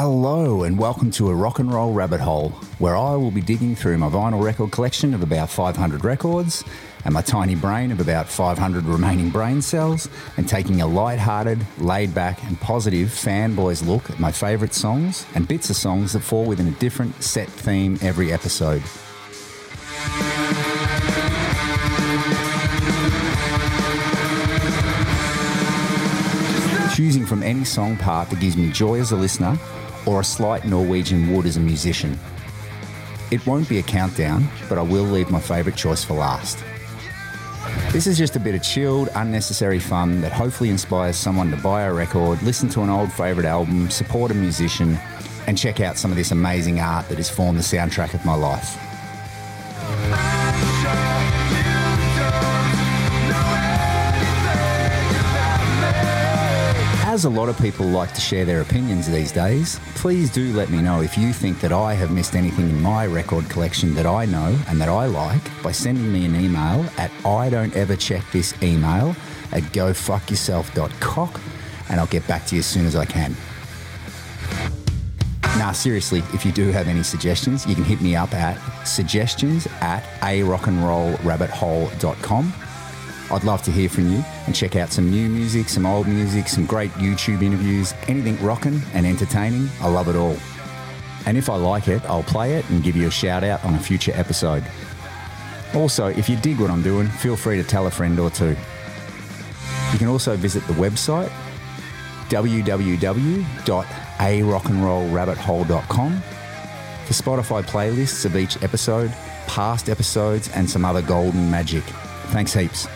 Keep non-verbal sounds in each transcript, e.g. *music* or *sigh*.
Hello, and welcome to a rock and roll rabbit hole where I will be digging through my vinyl record collection of about 500 records and my tiny brain of about 500 remaining brain cells and taking a light-hearted, laid back, and positive fanboys look at my favourite songs and bits of songs that fall within a different set theme every episode. Choosing from any song part that gives me joy as a listener or a slight Norwegian wood as a musician. It won't be a countdown, but I will leave my favourite choice for last. This is just a bit of chilled, unnecessary fun that hopefully inspires someone to buy a record, listen to an old favourite album, support a musician, and check out some of this amazing art that has formed the soundtrack of my life. As a lot of people like to share their opinions these days, please do let me know if you think that I have missed anything in my record collection that I know and that I like by sending me an email at I don't ever check this email at gofuckyourself.cock and I'll get back to you as soon as I can. Now, seriously, if you do have any suggestions, you can hit me up at suggestions at a rockandrollrabbithole.com. I'd love to hear from you and check out some new music, some old music, some great YouTube interviews, anything rocking and entertaining. I love it all. And if I like it, I'll play it and give you a shout out on a future episode. Also, if you dig what I'm doing, feel free to tell a friend or two. You can also visit the website www.arockandrollrabbithole.com for Spotify playlists of each episode, past episodes, and some other golden magic. Thanks heaps.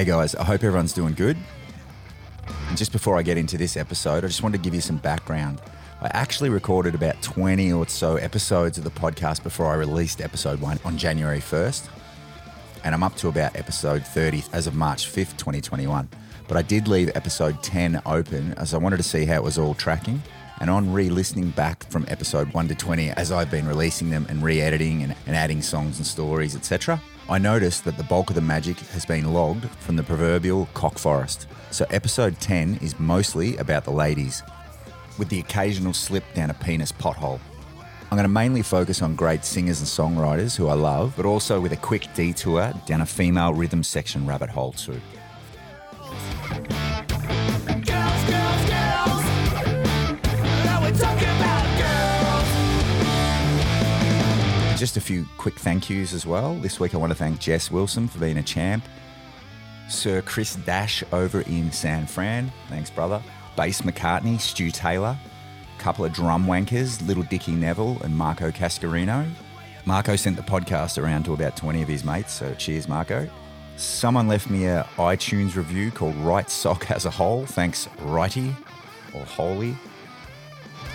Hey guys, I hope everyone's doing good. And just before I get into this episode, I just wanted to give you some background. I actually recorded about 20 or so episodes of the podcast before I released episode one on January 1st. And I'm up to about episode 30 as of March 5th, 2021. But I did leave episode 10 open as I wanted to see how it was all tracking. And on re listening back from episode 1 to 20, as I've been releasing them and re editing and, and adding songs and stories, etc., I noticed that the bulk of the magic has been logged from the proverbial cock forest. So episode 10 is mostly about the ladies, with the occasional slip down a penis pothole. I'm going to mainly focus on great singers and songwriters who I love, but also with a quick detour down a female rhythm section rabbit hole too. Just a few quick thank yous as well. This week I want to thank Jess Wilson for being a champ. Sir Chris Dash over in San Fran. Thanks, brother. Bass McCartney, Stu Taylor. Couple of drum wankers, Little Dicky Neville and Marco Cascarino. Marco sent the podcast around to about 20 of his mates, so cheers, Marco. Someone left me a iTunes review called Right Sock as a Whole. Thanks, Righty or Holy.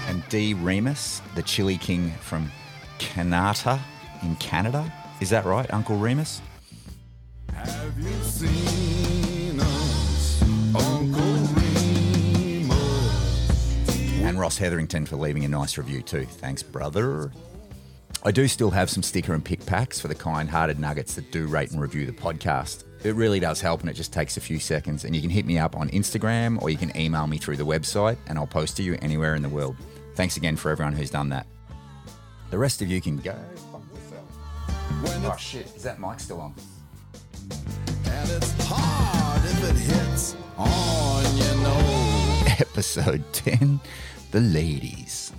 And D. Remus, the Chili King from Kanata in Canada. Is that right, Uncle Remus? Have you seen us, Uncle Remus? And Ross Hetherington for leaving a nice review too. Thanks, brother. I do still have some sticker and pick packs for the kind hearted nuggets that do rate and review the podcast. It really does help and it just takes a few seconds. And you can hit me up on Instagram or you can email me through the website and I'll post to you anywhere in the world. Thanks again for everyone who's done that. The rest of you can go. fuck yourself. Oh shit, is that mic still on? And it's hard if it hits on your nose. *laughs* episode 10 The Ladies.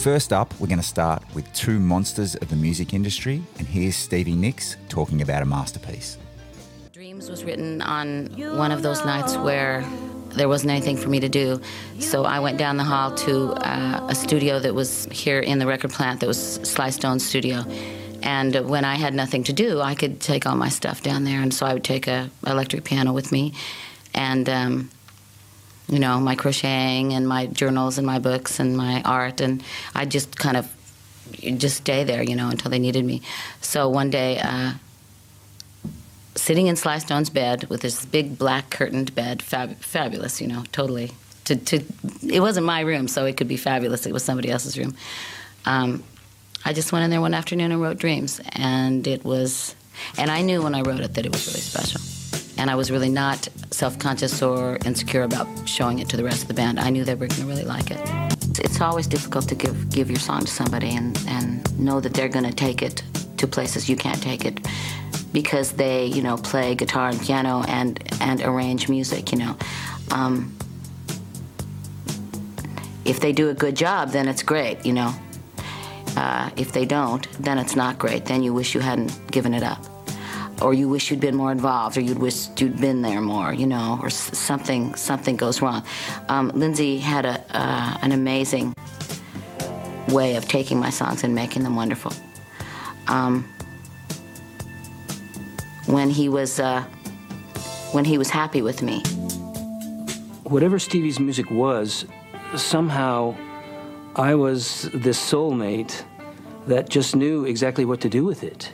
First up, we're going to start with two monsters of the music industry, and here's Stevie Nicks talking about a masterpiece. Dreams was written on one of those nights where there wasn't anything for me to do. So I went down the hall to uh, a studio that was here in the record plant that was Sly Stone's studio. And when I had nothing to do, I could take all my stuff down there. And so I would take a electric piano with me and, um, you know, my crocheting and my journals and my books and my art. And I'd just kind of just stay there, you know, until they needed me. So one day, uh, sitting in Sly Stone's bed with this big black curtained bed, fab- fabulous, you know, totally to, to it wasn't my room, so it could be fabulous. It was somebody else's room. Um, I just went in there one afternoon and wrote Dreams, and it was, and I knew when I wrote it that it was really special, and I was really not self-conscious or insecure about showing it to the rest of the band. I knew they were going to really like it. It's, it's always difficult to give give your song to somebody and and know that they're going to take it to places you can't take it because they you know play guitar and piano and and arrange music. You know. Um, if they do a good job, then it's great, you know. Uh, if they don't, then it's not great. Then you wish you hadn't given it up. Or you wish you'd been more involved, or you'd wish you'd been there more, you know, or something something goes wrong. Um, Lindsay had a, uh, an amazing way of taking my songs and making them wonderful. Um, when he was uh, when he was happy with me, whatever Stevie's music was, somehow I was this soulmate that just knew exactly what to do with it.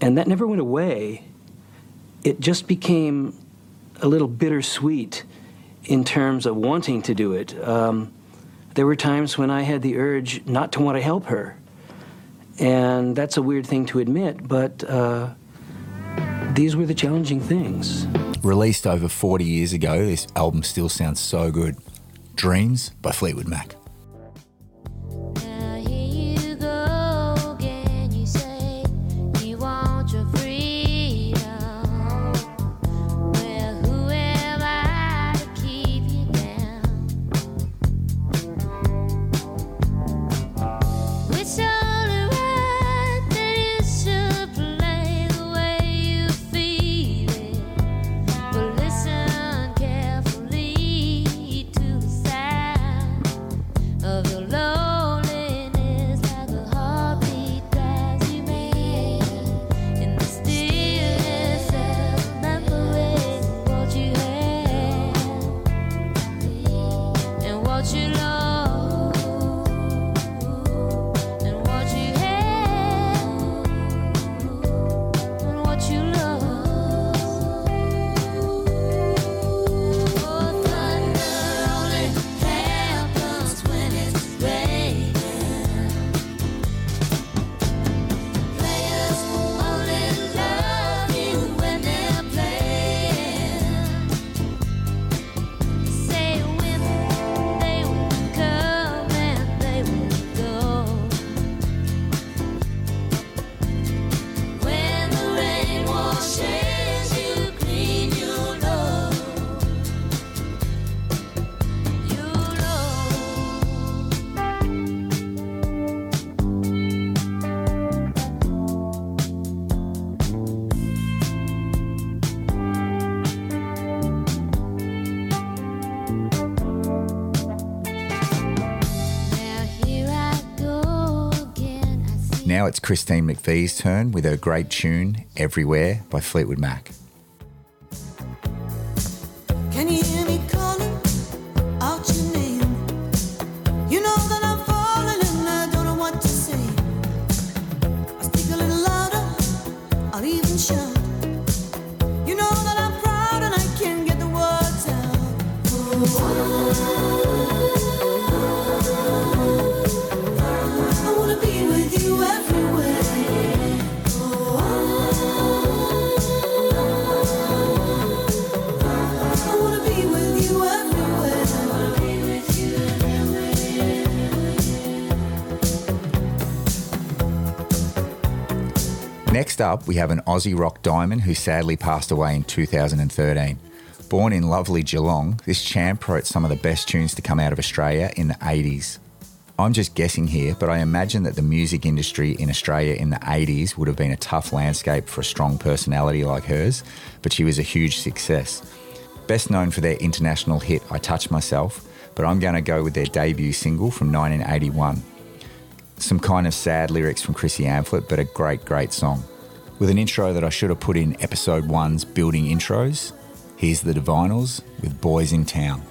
And that never went away. It just became a little bittersweet in terms of wanting to do it. Um, there were times when I had the urge not to want to help her. And that's a weird thing to admit, but uh, these were the challenging things. Released over 40 years ago, this album still sounds so good. Dreams by Fleetwood Mac. Now it's Christine McVie's turn with her great tune, Everywhere by Fleetwood Mac. We have an Aussie rock diamond who sadly passed away in 2013. Born in lovely Geelong, this champ wrote some of the best tunes to come out of Australia in the 80s. I'm just guessing here, but I imagine that the music industry in Australia in the 80s would have been a tough landscape for a strong personality like hers, but she was a huge success. Best known for their international hit I Touch Myself, but I'm going to go with their debut single from 1981 some kind of sad lyrics from Chrissy Amphlett, but a great, great song. With an intro that I should have put in episode one's building intros, here's the Divinyls with Boys in Town.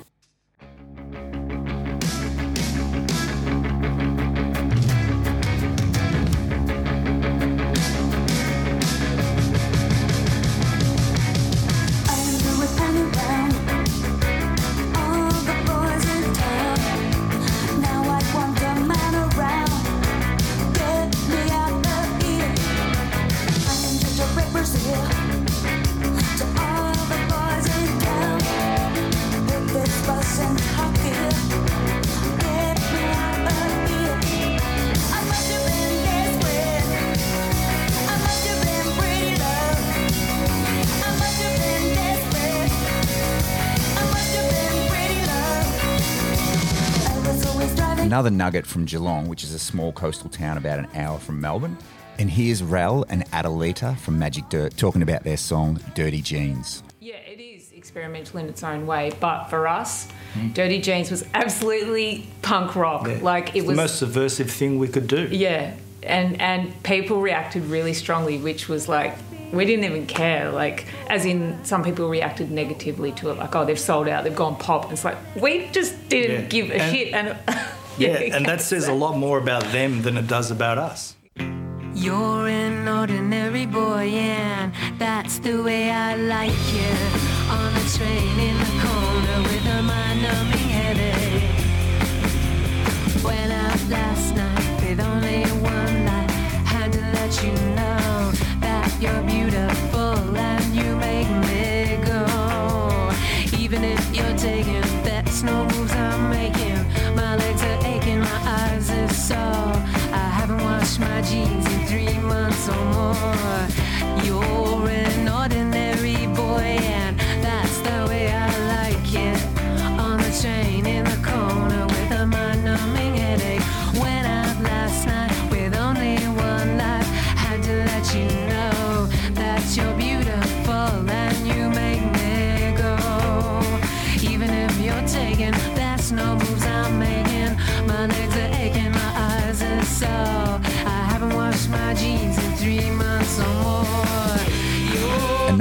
Another nugget from Geelong, which is a small coastal town about an hour from Melbourne. And here's Rel and Adalita from Magic Dirt talking about their song Dirty Jeans. Yeah, it is experimental in its own way, but for us, hmm. Dirty Jeans was absolutely punk rock. Yeah. Like it It's was the most subversive thing we could do. Yeah, and and people reacted really strongly, which was like we didn't even care. Like as in some people reacted negatively to it, like oh they've sold out, they've gone pop. And it's like we just didn't Yeah. give a And- shit. And *laughs* *laughs* Yeah, and that says a lot more about them than it does about us. You're an ordinary boy, and that's the way I like you. On a train in the corner with a mind numbing headache. Went out last night with only one light. Had to let you know that you're beautiful and you make me go. Even if you're taking bets, no or more. You're an ordinary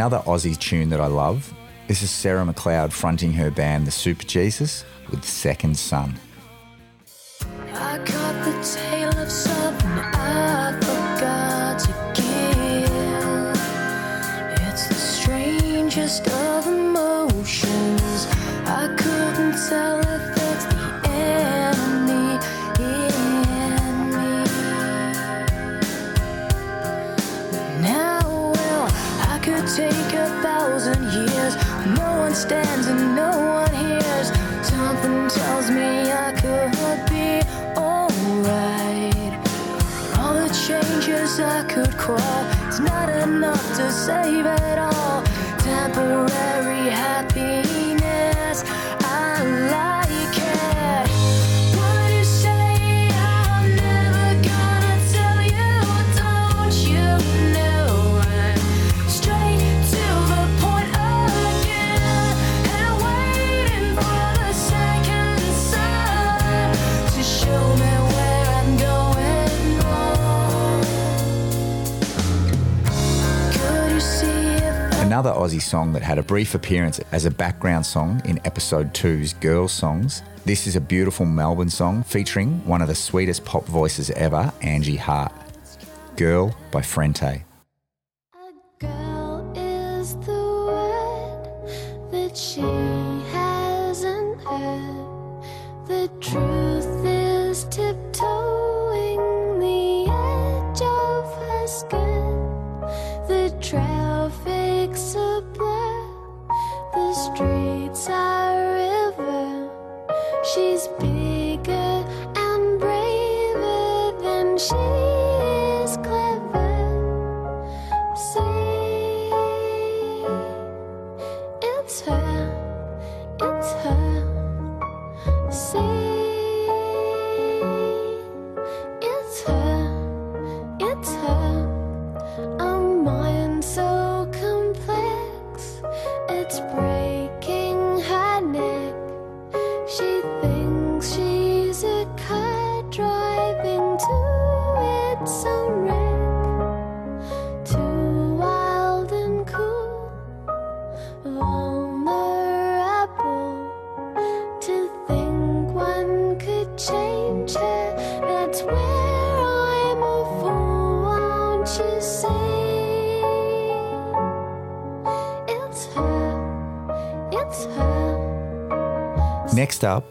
Another Aussie tune that I love. This is Sarah McLeod fronting her band, the Superjesus, with Second Son. Enough to save it all. Temporary Another Aussie song that had a brief appearance as a background song in episode two's Girls Songs. This is a beautiful Melbourne song featuring one of the sweetest pop voices ever, Angie Hart. Girl by Frente. girl is the word that she streets are river. She's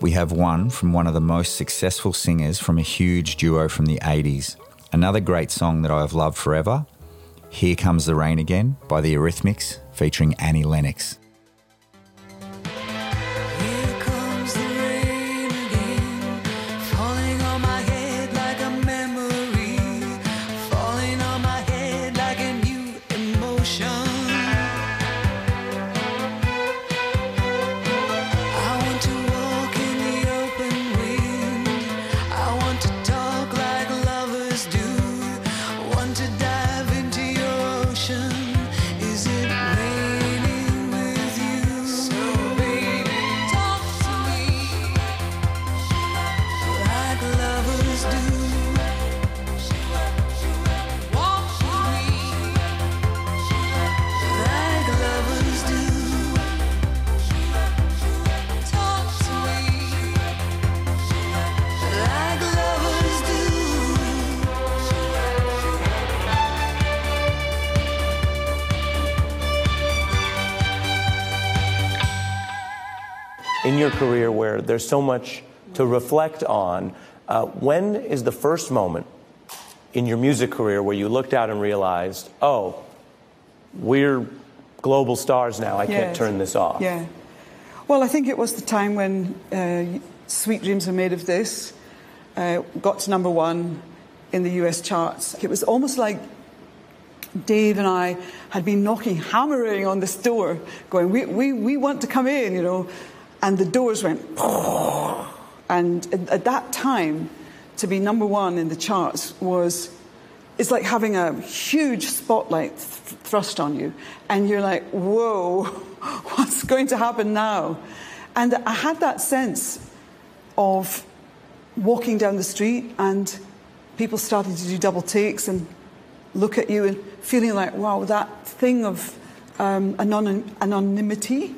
we have one from one of the most successful singers from a huge duo from the 80s. Another great song that I have loved forever. Here Comes the Rain Again by the Eurythmics featuring Annie Lennox. There's so much to reflect on. Uh, when is the first moment in your music career where you looked out and realized, oh, we're global stars now. I can't turn this off. Yeah. Well, I think it was the time when uh, Sweet Dreams Are Made of This uh, got to number one in the US charts. It was almost like Dave and I had been knocking, hammering on this door, going, we, we, we want to come in, you know. And the doors went, and at, at that time, to be number one in the charts was, it's like having a huge spotlight th- thrust on you. And you're like, whoa, *laughs* what's going to happen now? And I had that sense of walking down the street and people starting to do double takes and look at you and feeling like, wow, that thing of um, anon- anonymity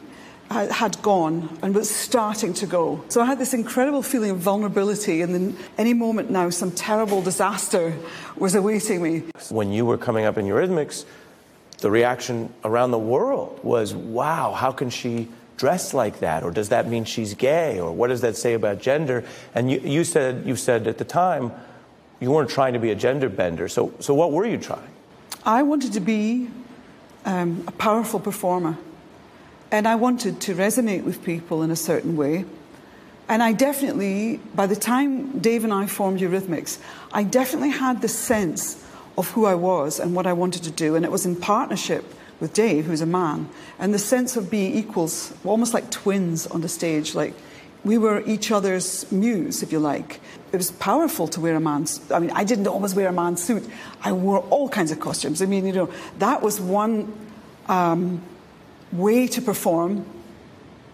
had gone and was starting to go. So I had this incredible feeling of vulnerability, and then any moment now, some terrible disaster was awaiting me. When you were coming up in Eurythmics, the reaction around the world was, wow, how can she dress like that? Or does that mean she's gay? Or what does that say about gender? And you, you, said, you said at the time you weren't trying to be a gender bender. So, so what were you trying? I wanted to be um, a powerful performer. And I wanted to resonate with people in a certain way. And I definitely, by the time Dave and I formed Eurythmics, I definitely had the sense of who I was and what I wanted to do. And it was in partnership with Dave, who's a man, and the sense of being equals, almost like twins on the stage. Like we were each other's muse, if you like. It was powerful to wear a man's. I mean, I didn't always wear a man's suit. I wore all kinds of costumes. I mean, you know, that was one um, way to perform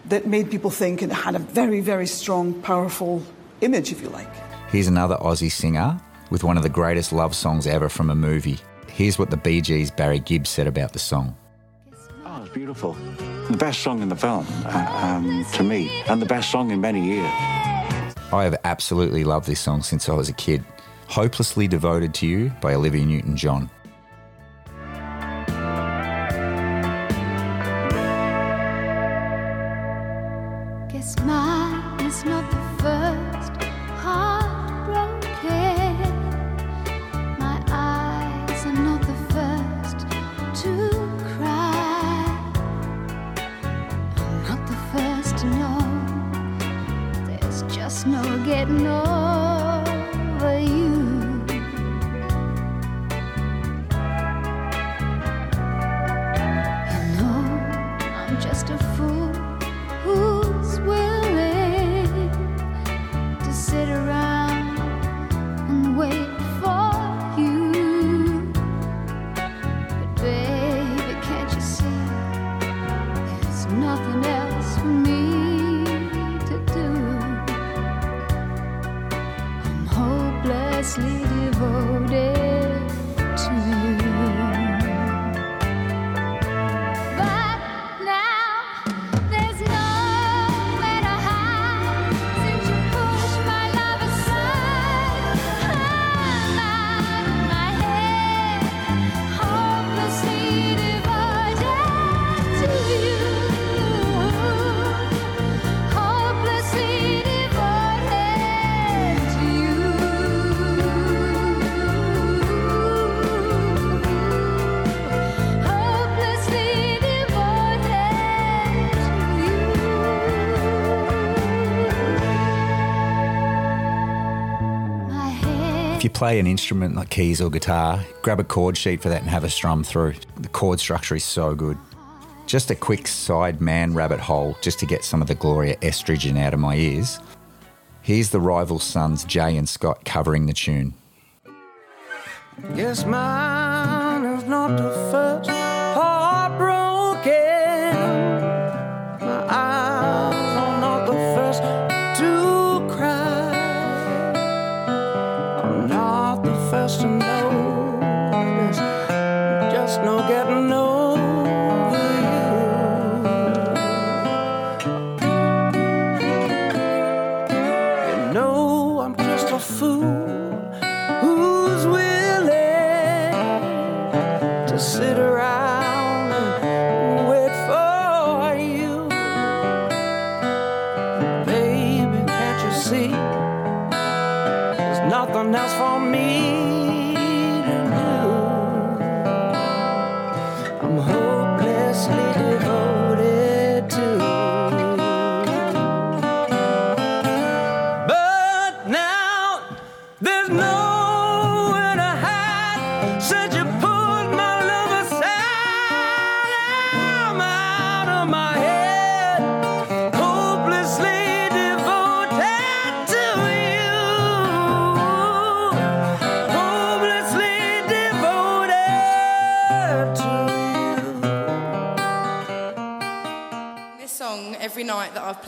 that made people think and had a very, very strong, powerful image, if you like. Here's another Aussie singer with one of the greatest love songs ever from a movie. Here's what the Bee Gees' Barry Gibbs said about the song. Oh, it's beautiful. The best song in the film, uh, um, to me, and the best song in many years. I have absolutely loved this song since I was a kid. Hopelessly Devoted to You by Olivia Newton John. Play an instrument like keys or guitar, grab a chord sheet for that and have a strum through. The chord structure is so good. Just a quick side man rabbit hole just to get some of the Gloria estrogen out of my ears. Here's the rival sons Jay and Scott covering the tune. Mine is not the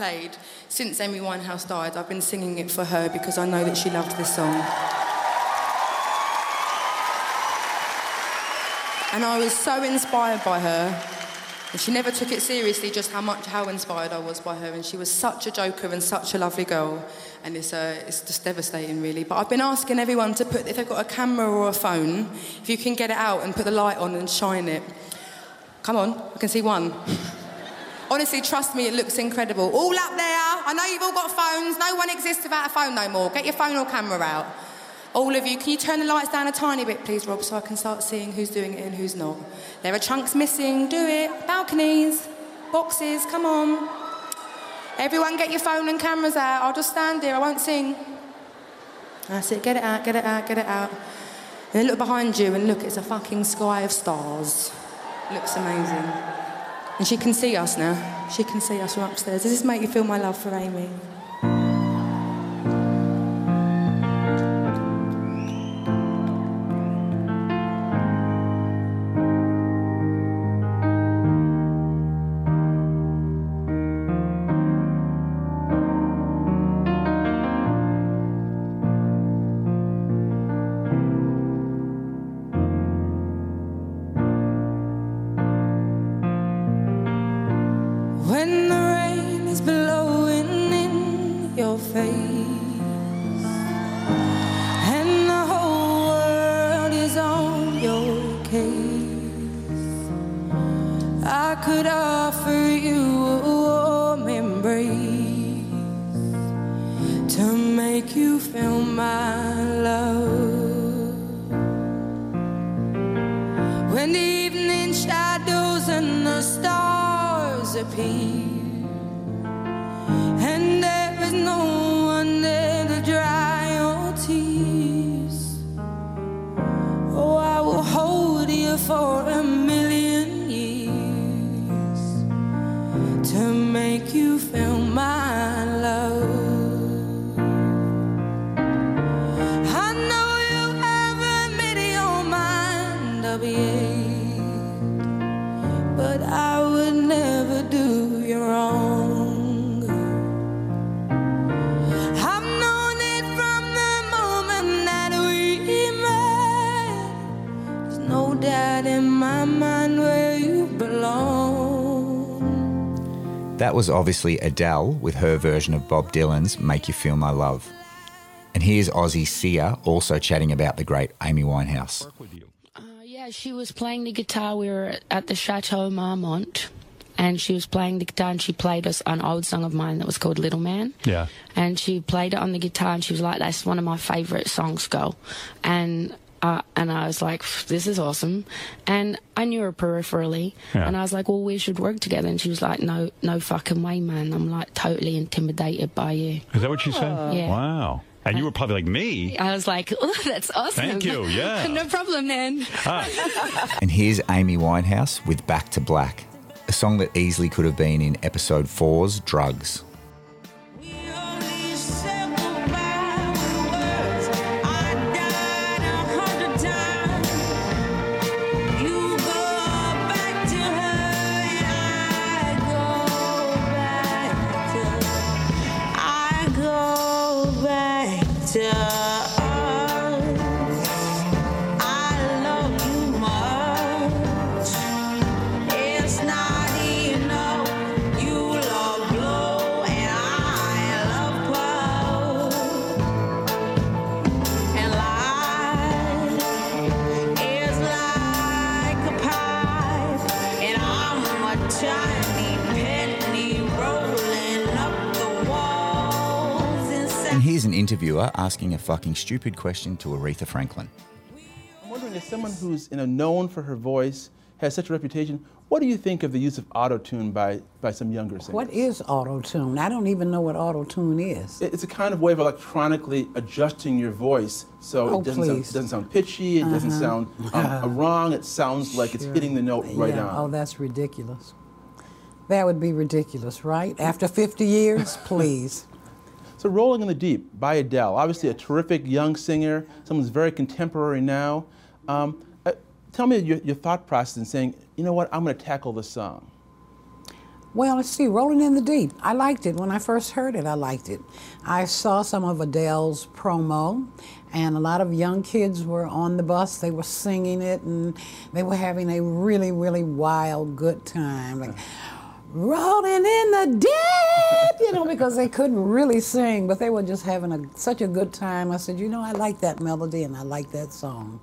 played since Amy Winehouse died, I've been singing it for her because I know that she loved this song. And I was so inspired by her. And she never took it seriously just how much how inspired I was by her. And she was such a joker and such a lovely girl. And it's, uh, it's just devastating, really. But I've been asking everyone to put, if they've got a camera or a phone, if you can get it out and put the light on and shine it. Come on, I can see one. Honestly, trust me, it looks incredible. All up there. I know you've all got phones. No one exists without a phone no more. Get your phone or camera out. All of you, can you turn the lights down a tiny bit, please, Rob, so I can start seeing who's doing it and who's not? There are chunks missing. Do it. Balconies, boxes, come on. Everyone, get your phone and cameras out. I'll just stand here. I won't sing. That's it. Get it out, get it out, get it out. And then look behind you and look, it's a fucking sky of stars. Looks amazing. And she can see us now. She can see us from upstairs. Does this make you feel my love for Amy? That was obviously Adele with her version of Bob Dylan's Make You Feel My Love. And here's Aussie Sia also chatting about the great Amy Winehouse. Uh, yeah, she was playing the guitar. We were at the Chateau Marmont, and she was playing the guitar, and she played us an old song of mine that was called Little Man. Yeah. And she played it on the guitar, and she was like, "That's one of my favorite songs, girl." And uh, and I was like, "This is awesome." And I knew her peripherally, Yeah. and I was like, "Well, we should work together." And she was like, "No, no fucking way, man! I'm like totally intimidated by you." Is that what she said? Yeah. Wow. And you were probably like me. I was like, *laughs* oh, "That's awesome." Thank you, *laughs* yeah. no problem, man. *laughs* And here's Amy Winehouse with Back to Black, a song that easily could have been in episode four's Drugs. Interviewer asking a fucking stupid question to Aretha Franklin. I'm wondering if someone who's you know known for her voice, has such a reputation. What do you think of the use of auto tune by, by some younger singers? What is auto tune? I don't even know what auto tune is. It's a kind of way of electronically adjusting your voice so Oh, it doesn't sound, doesn't sound pitchy, it doesn't Uh-huh. sound um, *laughs* wrong, it sounds like it's hitting the note right yeah. on. Oh, that's ridiculous. That would be ridiculous, right? After 50 years, please. *laughs* So, Rolling in the Deep by Adele, obviously a terrific young singer, someone who's very contemporary now. Um, uh, tell me your, your thought process in saying, you know what, I'm going to tackle this song. Well, let's see, Rolling in the Deep. I liked it. When I first heard it, I liked it. I saw some of Adele's promo, and a lot of young kids were on the bus. They were singing it, and they were having a really, really wild, good time. Like, rolling in the deep, you know, because they couldn't really sing, but they were just having a, such a good time. I said, you know, I like that melody and I like that song.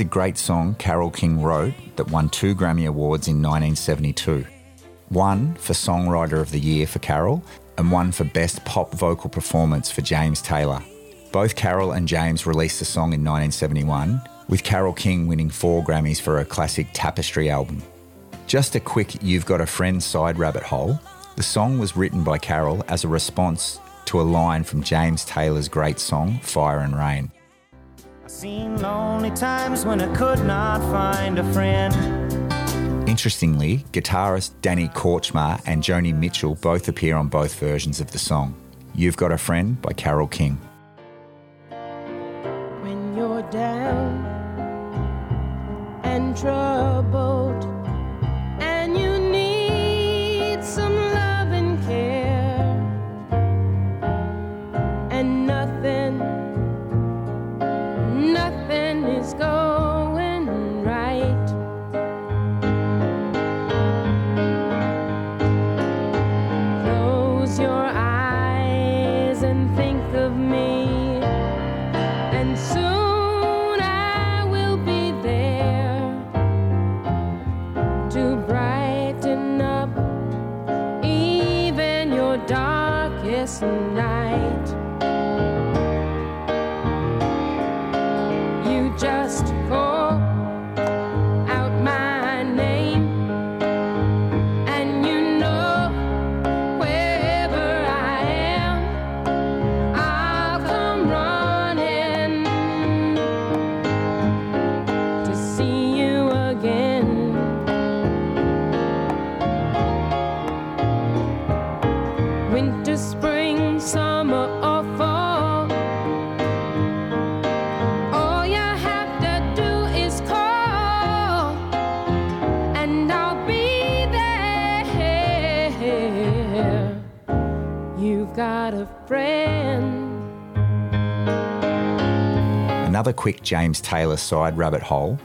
A great song Carole King wrote that won two Grammy Awards in 1972. One for Songwriter of the Year for Carole, and one for Best Pop Vocal Performance for James Taylor. Both Carole and James released the song in 1971, with Carole King winning four Grammys for her classic Tapestry album. Just a quick You've Got a Friend side rabbit hole. The song was written by Carole as a response to a line from James Taylor's great song, Fire and Rain. Seen lonely times when I could not find a friend. Interestingly, guitarist Danny Kortchmar and Joni Mitchell both appear on both versions of the song. You've Got a Friend by Carole King. when you're down and troubled got a friend. Another quick James Taylor side rabbit hole.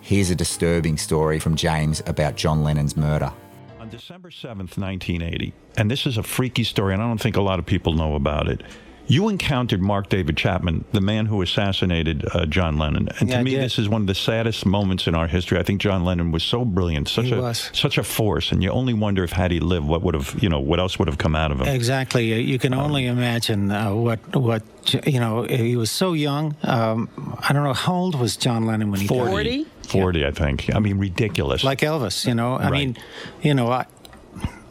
Here's a disturbing story from James about John Lennon's murder. On December 7th, 1980, and this is a freaky story, and I don't think a lot of people know about it. You encountered Mark David Chapman, the man who assassinated uh, John Lennon, and Yeah, to me, this is one of the saddest moments in our history. I think John Lennon was so brilliant, such He a was. such a force, and you only wonder if had he lived, what would have you know, what else would have come out of him. Exactly. You- You can Um, only imagine uh, what what you know. He was so young. Um, I don't know how old was John Lennon when he died. 40, 40, I think. I mean, ridiculous. Like Elvis, you know. I Right. mean, you know, I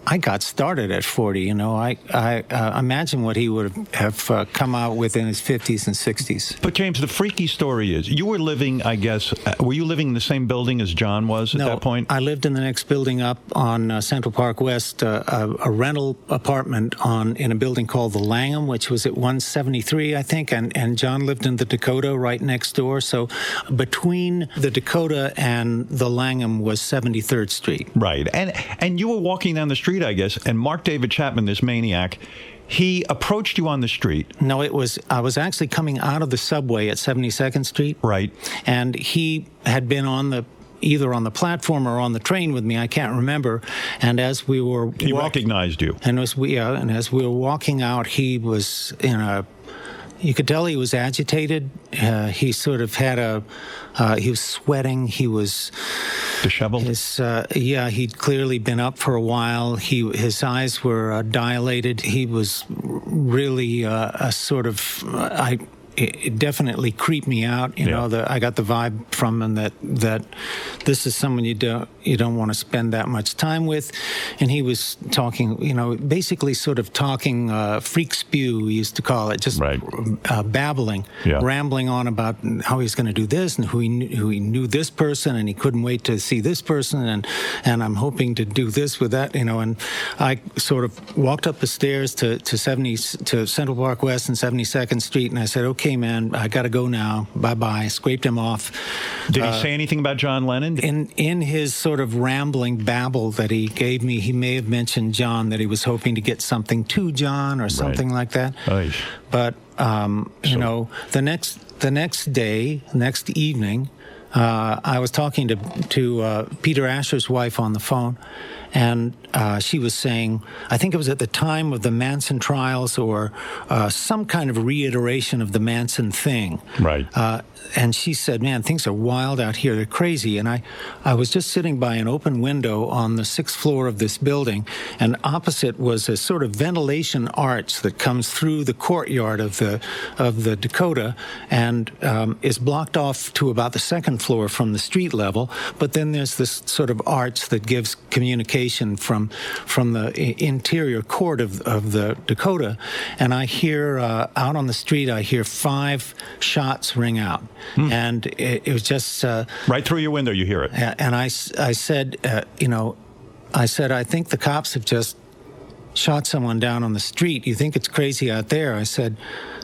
I got started at 40. You know, I, I uh, imagine what he would have uh, come out with in his 50s and 60s. But James, the freaky story is you were living, I guess, uh, were you living in the same building as John was at no, that point? I lived in the next building up on uh, Central Park West, uh, a, a rental apartment on in a building called the Langham, which was at 173, I think, and and John lived in the Dakota right next door. So between the Dakota and the Langham was 73rd Street. Right. And and you were walking down the street, I guess, and Mark David Chapman, this maniac, he approached you on the street. No, it was I was actually coming out of the subway at 72nd Street. Right. And he had been on the either on the platform or on the train with me, I can't remember. And as we were He walk- recognized you. and as we uh, and as we were walking out, he was in a. You could tell he was agitated. Uh, he sort of had a. Uh, he was sweating. He was disheveled. His, uh, yeah, he'd clearly been up for a while. He his eyes were uh, dilated. He was really uh, a sort of. I. It it definitely creeped me out. You know, the, I got the vibe from him that that this is someone you don't you don't want to spend that much time with, and he was talking. You know, basically sort of talking uh, freak spew. We used to call it just uh, babbling, Yeah. rambling on about how he's going to do this and who he knew, who he knew this person and he couldn't wait to see this person and and I'm hoping to do this with that. You know, and I sort of walked up the stairs to to 70 to Central Park West and 72nd Street, and I said, "Okay, man, I got to go now. Bye bye." Scraped him off. Did he Uh, say anything about John Lennon? in in his sort of rambling babble that he gave me, he may have mentioned John that he was hoping to get something to John or something like that. But um, you know, the next the next day, next evening, uh, I was talking to to uh, Peter Asher's wife on the phone, and uh, she was saying, I think it was at the time of the Manson trials or uh, some kind of reiteration of the Manson thing. Right. Uh, and she said, "Man, things are wild out here. They're crazy." And I, I was just sitting by an open window on the sixth floor of this building, and opposite was a sort of ventilation arch that comes through the courtyard of the of the Dakota, and um, is blocked off to about the second floor from the street level. But then there's this sort of arch that gives communication from from the interior court of of the Dakota, and I hear uh, out on the street, I hear five shots ring out, and it, it was just uh, right through your window. You hear it, and I I said, uh, you know, I said I think the cops have just shot someone down on the street. You think it's crazy out there? I said,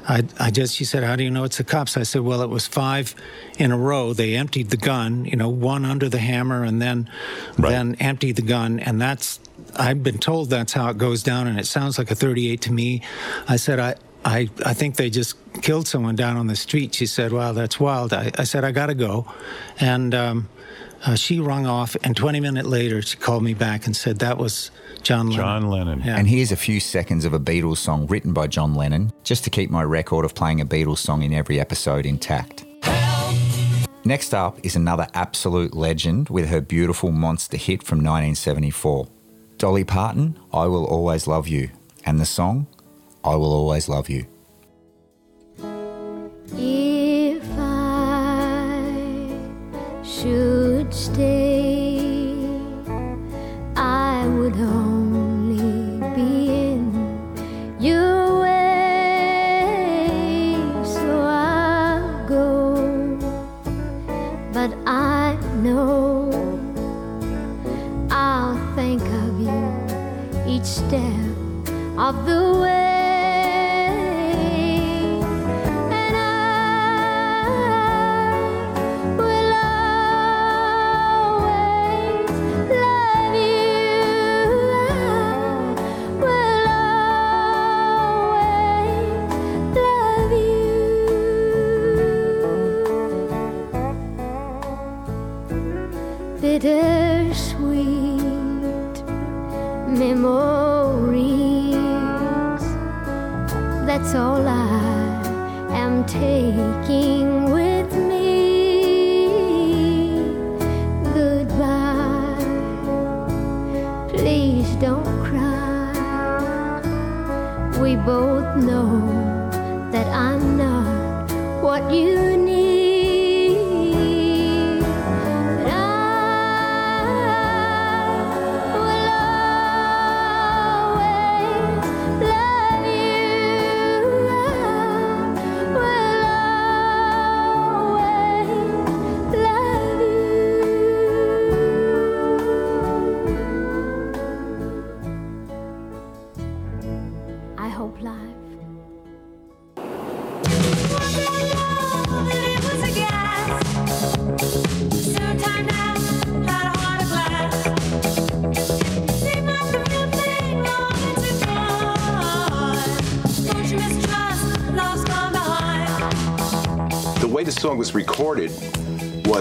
I, I just, she said, how do you know it's the cops? I said, well, it was five in a row. They emptied the gun, you know, one under the hammer and then, then emptied the gun. And that's, I've been told that's how it goes down. And it sounds like a 38 to me. I said, I, I, I think they just killed someone down on the street. She said, wow, that's wild. I, I said, I got to go. And, um, uh, she rung off, and 20 minutes later, she called me back and said that was John Lennon. John Lennon. Yeah. And here's a few seconds of a Beatles song written by John Lennon, just to keep my record of playing a Beatles song in every episode intact. Next up is another absolute legend with her beautiful monster hit from 1974. Dolly Parton, I Will Always Love You, and the song, I Will Always Love You. If I should stay, I would only but I know I'll think of you each step of the way.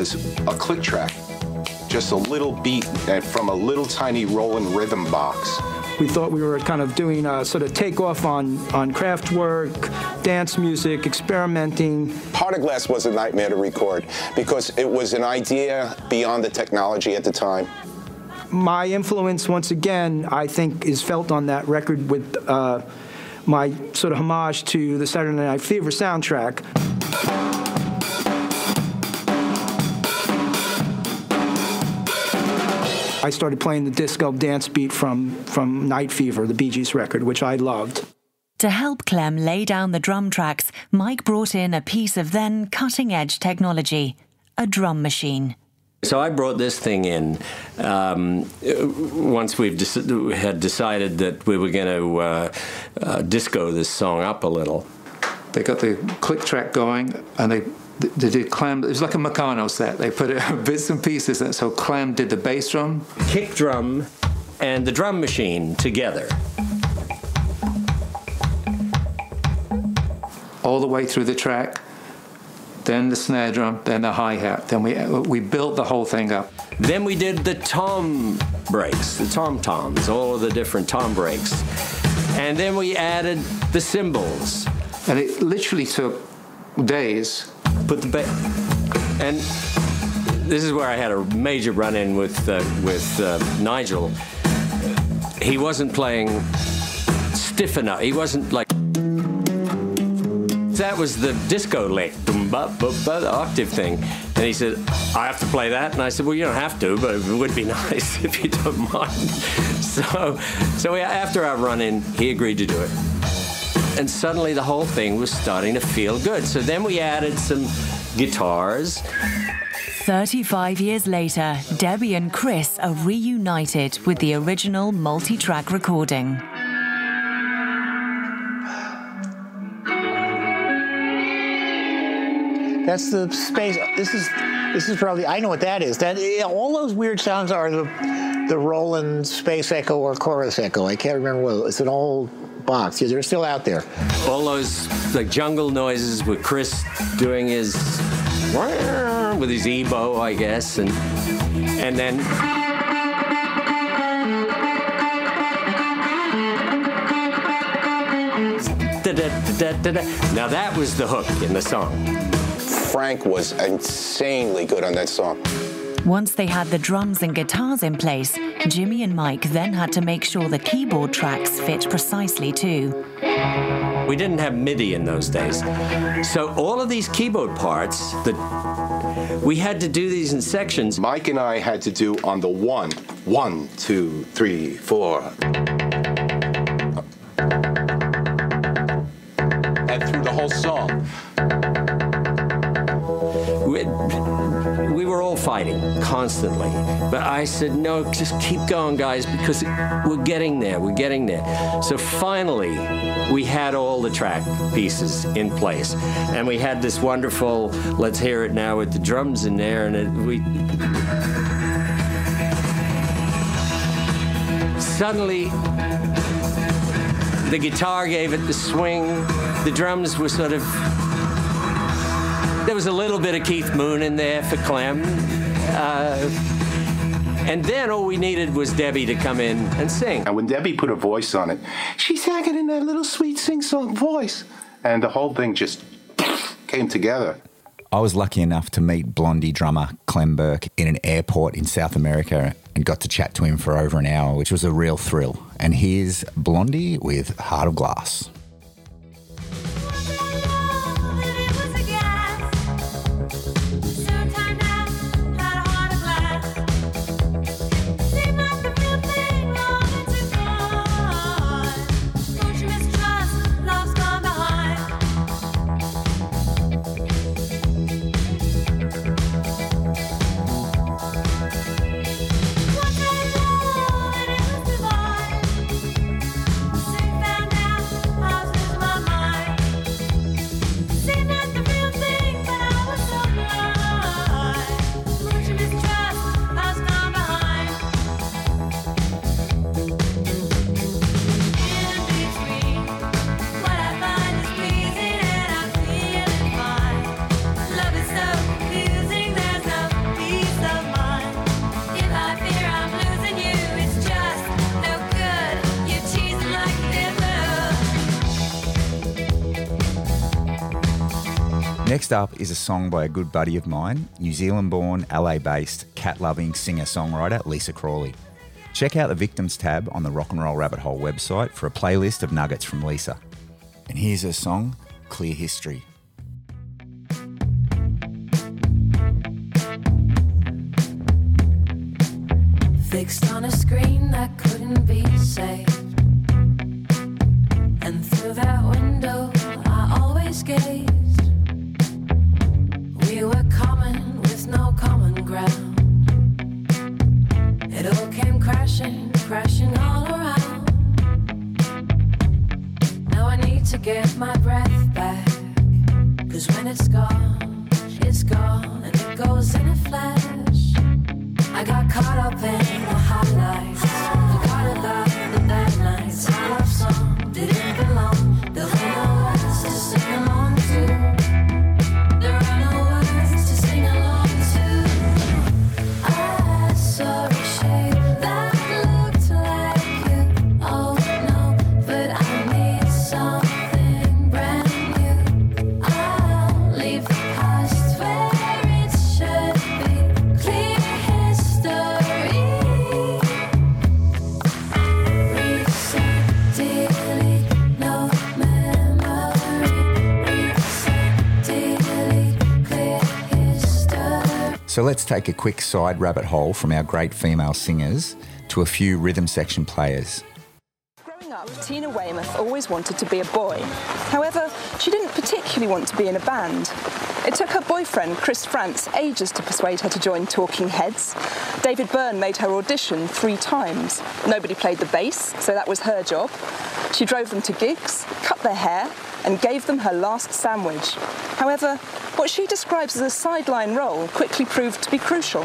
Was a click track, just a little beat from a little tiny rolling rhythm box. We thought we were kind of doing a sort of takeoff on, on Kraftwerk, dance music, experimenting. Heart of Glass was a nightmare to record because it was an idea beyond the technology at the time. My influence, once again, I think, is felt on that record with uh, my sort of homage to the Saturday Night Fever soundtrack. I started playing the disco dance beat from, from Night Fever, the Bee Gees record, which I loved. To help Clem lay down the drum tracks, Mike brought in a piece of then cutting edge technology a drum machine. So I brought this thing in um, once we've dec- had decided that we were going to uh, uh, disco this song up a little. They got the click track going, and they they did clam. It was like a Meccano set. They put it *laughs* bits and pieces. And so Clem did the bass drum, kick drum, and the drum machine together. all the way through the track. Then the snare drum, then the hi hat. Then we we built the whole thing up. Then we did the tom breaks, the tom toms, all of the different tom breaks. And then we added the cymbals. And it literally took days. Put the ba- and this is where I had a major run-in with uh, with uh, Nigel. He wasn't playing stiff enough. He wasn't like that was the disco lick, the octave thing. And he said, I have to play that. And I said, Well, you don't have to, but it would be *laughs* nice if you don't mind. *laughs* So, so after our run in, he agreed to do it. And suddenly the whole thing was starting to feel good. So then we added some guitars. 35 years later, Debbie and Chris are reunited with the original multi track recording. That's the space. This is this is probably I know what that is. That all those weird sounds are the the Roland space echo or chorus echo. I can't remember what it's an old box. Yeah, they're still out there. All those like jungle noises with Chris doing his with his EBow, I guess, and and then. Now that was the hook in the song. Frank was insanely good on that song. Once they had the drums and guitars in place, Jimmy and Mike then had to make sure the keyboard tracks fit precisely too. We didn't have MIDI in those days. So all of these keyboard parts that we had to do these in sections. Mike and I had to do on the one, one, two, three, four. And through the whole song. Were all fighting constantly. But I said, no, just keep going, guys, because we're getting there. We're getting there. So finally, we had all the track pieces in place. And we had this wonderful, let's hear it now with the drums in there. And it, we. Suddenly, the guitar gave it the swing. The drums were sort of there was a little bit of Keith Moon in there for Clem. Uh, and then all we needed was Debbie to come in and sing. And when Debbie put a voice on it, she sang it in that little sweet sing-song voice. And the whole thing just came together. I was lucky enough to meet Blondie drummer Clem Burke in an airport in South America and got to chat to him for over an hour, which was a real thrill. And here's Blondie with Heart of Glass. Next up is a song by a good buddy of mine, New Zealand born, LA based, cat loving singer songwriter Lisa Crawley. Check out the Victims tab on the Rock and Roll Rabbit Hole website for a playlist of nuggets from Lisa. And here's her song, Clear History. Fixed on a screen that couldn't be saved. Get my breath back. Cause when it's gone, it's gone, and it goes in a flash. I got caught up in So let's take a quick side rabbit hole from our great female singers to a few rhythm section players. Growing up, Tina Weymouth always wanted to be a boy. However, she didn't particularly want to be in a band. It took her boyfriend, Chris Frantz, ages to persuade her to join Talking Heads. David Byrne made her audition three times. Nobody played the bass, so that was her job. She drove them to gigs, cut their hair, and gave them her last sandwich. However, what she describes as a sideline role quickly proved to be crucial.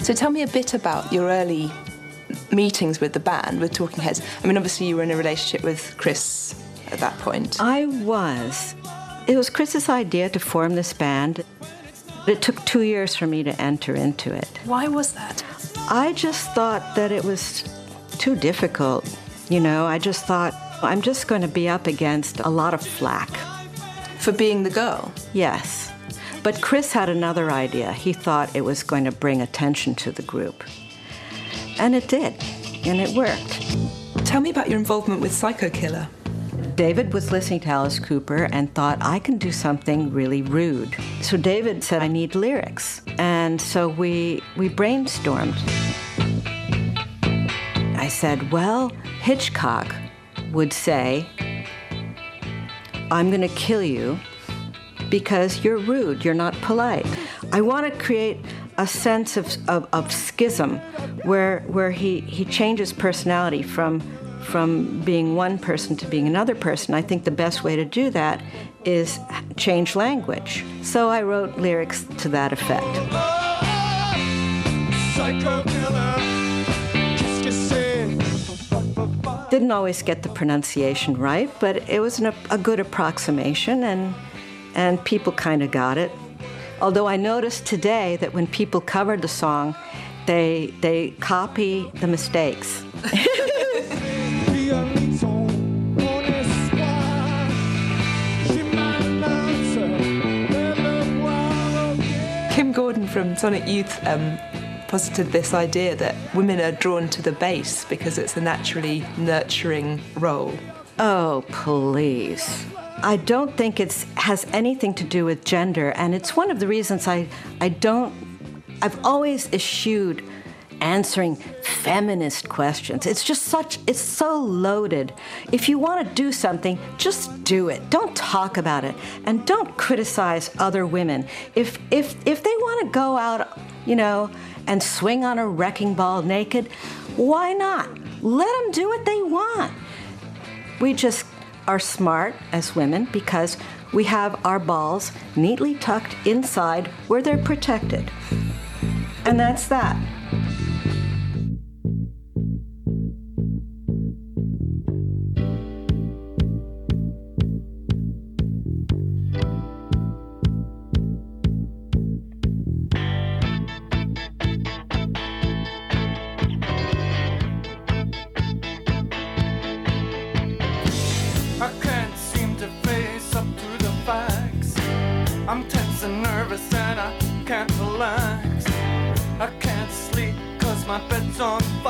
So tell me a bit about your early meetings with the band, with Talking Heads. I mean, obviously you were in a relationship with Chris at that point. I was. It was Chris's idea to form this band. It took two years for me to enter into it. Why was that? I just thought that it was too difficult. You know, I just thought, I'm just going to be up against a lot of flack. For being the girl? Yes. But Chris had another idea. He thought it was going to bring attention to the group. And it did. And it worked. Tell me about your involvement with Psycho Killer. David was listening to Alice Cooper and thought, I can do something really rude. So David said, I need lyrics. And so we, we brainstormed. I said, Well, Hitchcock would say, I'm going to kill you because you're rude, you're not polite. I want to create a sense of, of, of schism where, where he, he changes personality from, from being one person to being another person. I think the best way to do that is change language. So I wrote lyrics to that effect. Didn't always get the pronunciation right, but it was an, a good approximation, and, and people kind of got it. Although I noticed today that when people covered the song, they, they copy the mistakes. *laughs* Gordon from Sonic Youth um, posited this idea that women are drawn to the bass because it's a naturally nurturing role. Oh, please. I don't think it has anything to do with gender, and it's one of the reasons I, I don't. I've always eschewed answering feminist questions. It's just such, it's so loaded. If you want to do something, just do it. Don't talk about it, and don't criticize other women. If if if they want to go out, you know, and swing on a wrecking ball naked, why not? Let them do what they want. We just are smart as women because we have our balls neatly tucked inside where they're protected. And that's that. I trumpets on fire.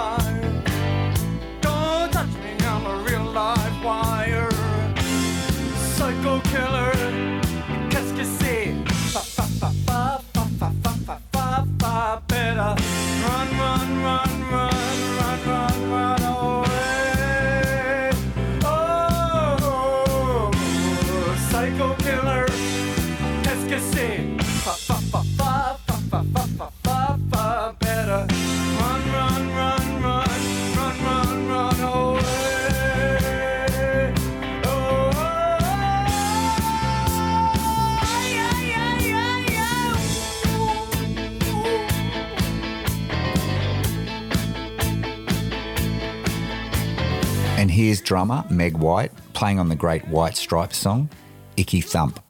Drummer Meg White playing on the great White Stripes song, Icky Thump.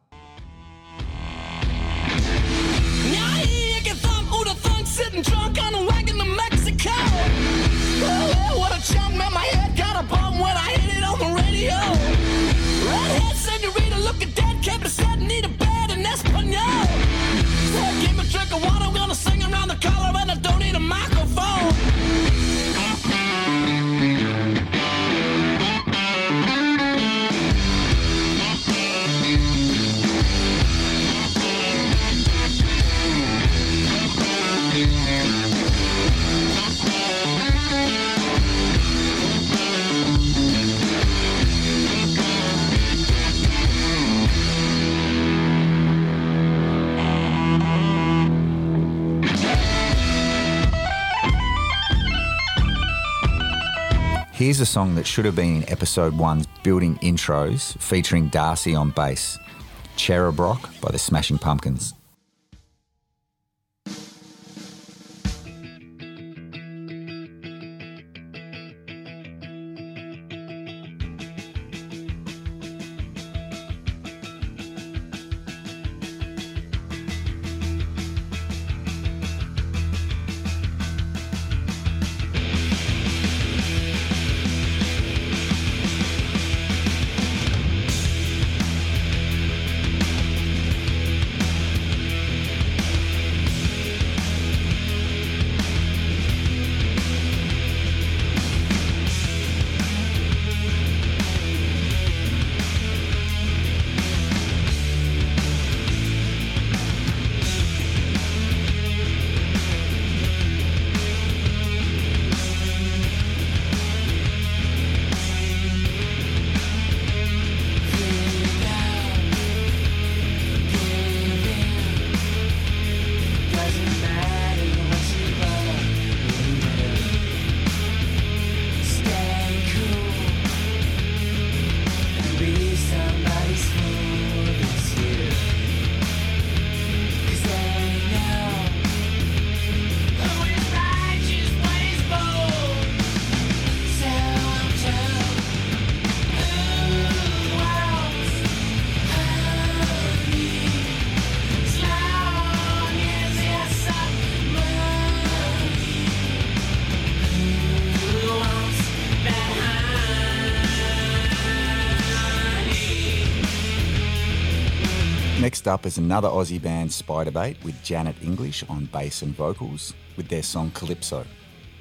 A song that should have been in episode one's building intros featuring D'arcy on bass, Cherub Rock by the Smashing Pumpkins. Up is another Aussie band, Spiderbait, with Janet English on bass and vocals, with their song Calypso.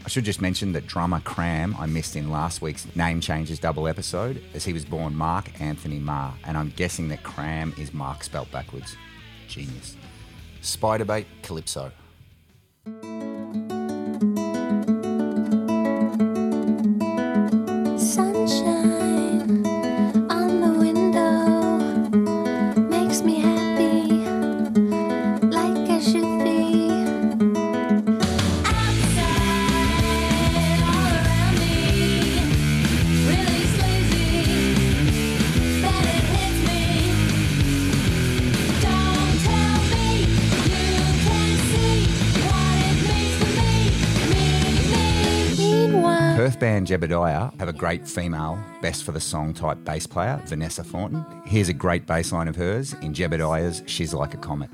I should just mention that drummer Kram I missed in last week's Name Changes double episode, as he was born Mark Anthony Marr, and I'm guessing that Kram is Mark spelt backwards. Genius. Spiderbait, Calypso. Band Jebediah have a great female best for the song type bass player, Vanessa Thornton. Here's a great bass line of hers in Jebediah's She's Like a Comet.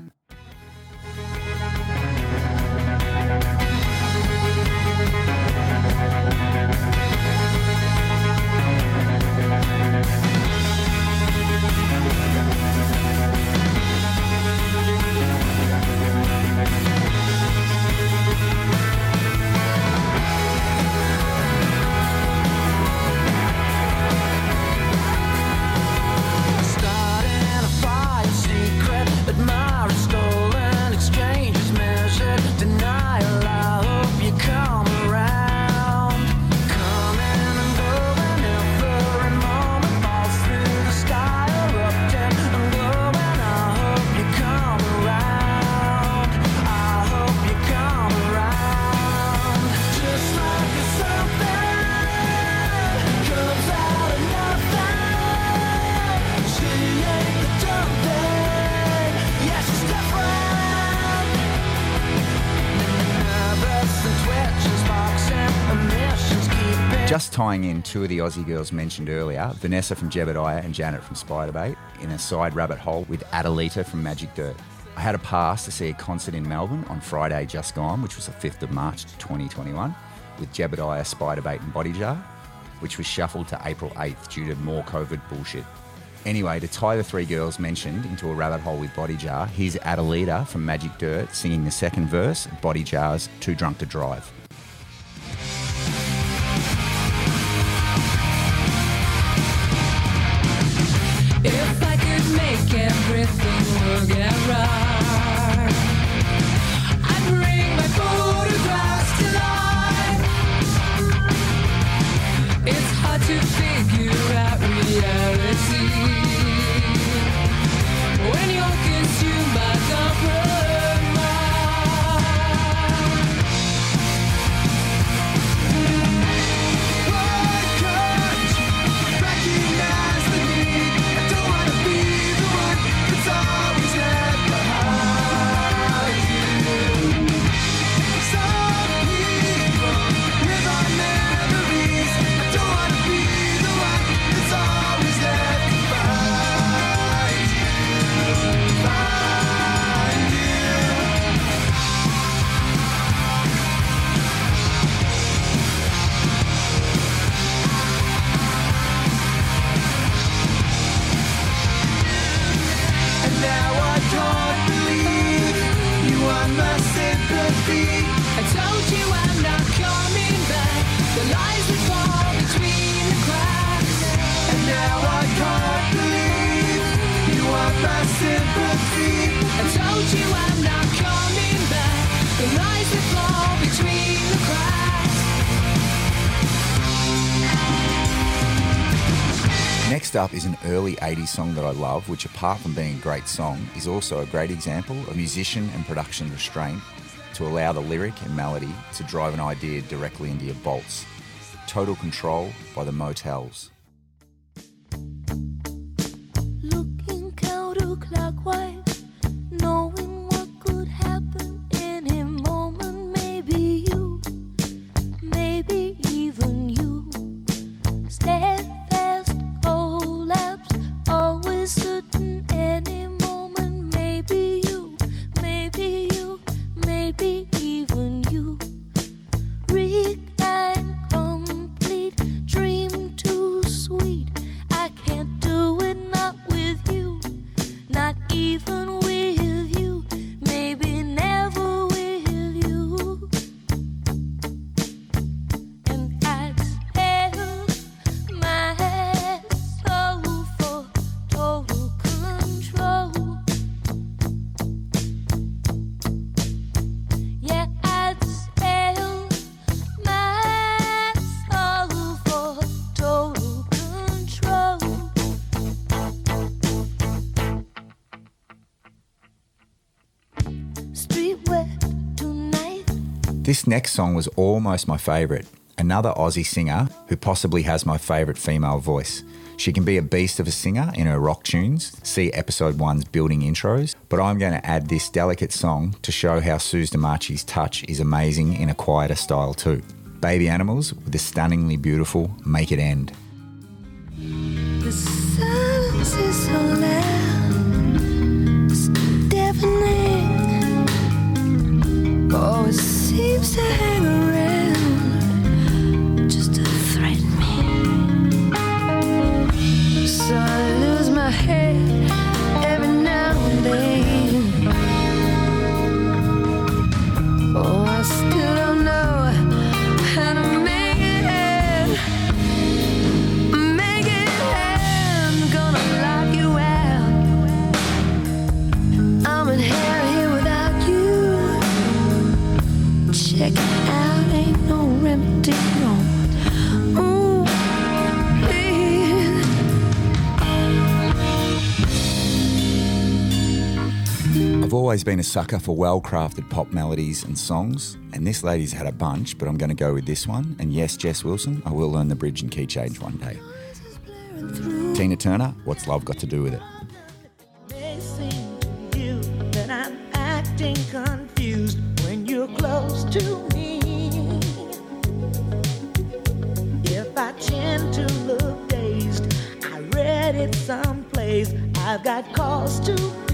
Two of the Aussie girls mentioned earlier, Vanessa from Jebediah and Janet from Spiderbait, in a side rabbit hole with Adalita from Magic Dirt. I had a pass to see a concert in Melbourne on Friday just gone, which was the 5th of March 2021, with Jebediah, Spiderbait and Body Jar, which was shuffled to April 8th due to more COVID bullshit. Anyway, to tie the three girls mentioned into a rabbit hole with Body Jar, here's Adalita from Magic Dirt singing the second verse of Body Jar's Too Drunk to Drive. Everything work out right, 80s song that I love, which, apart from being a great song, is also a great example of musician and production restraint to allow the lyric and melody to drive an idea directly into your bolts. Total Control by the Motels. This next song was almost my favourite. Another Aussie singer who possibly has my favourite female voice. She can be a beast of a singer in her rock tunes, see episode one's building intros, but I'm going to add this delicate song to show how Suzi DeMarchi's touch is amazing in a quieter style too. Baby Animals with the stunningly beautiful Make It End. Seems to hang around I've always been a sucker for well crafted pop melodies and songs, and this lady's had a bunch, but I'm going to go with this one. And yes, Jess Wilson, I will learn the bridge and key change one day. Tina Turner, what's love got to do with it? I've got to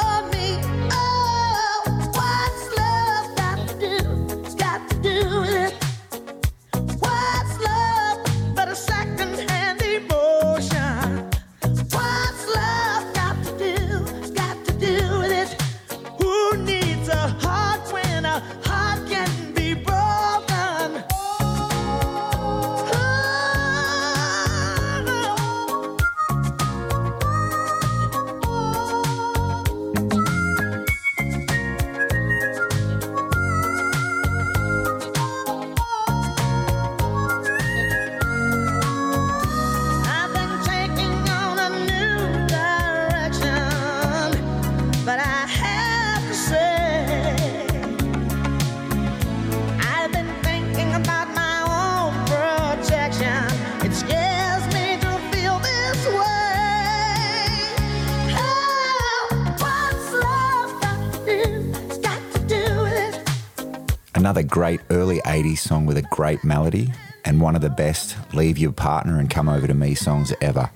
great early 80s song with a great melody and one of the best Leave Your Partner and Come Over to Me songs ever.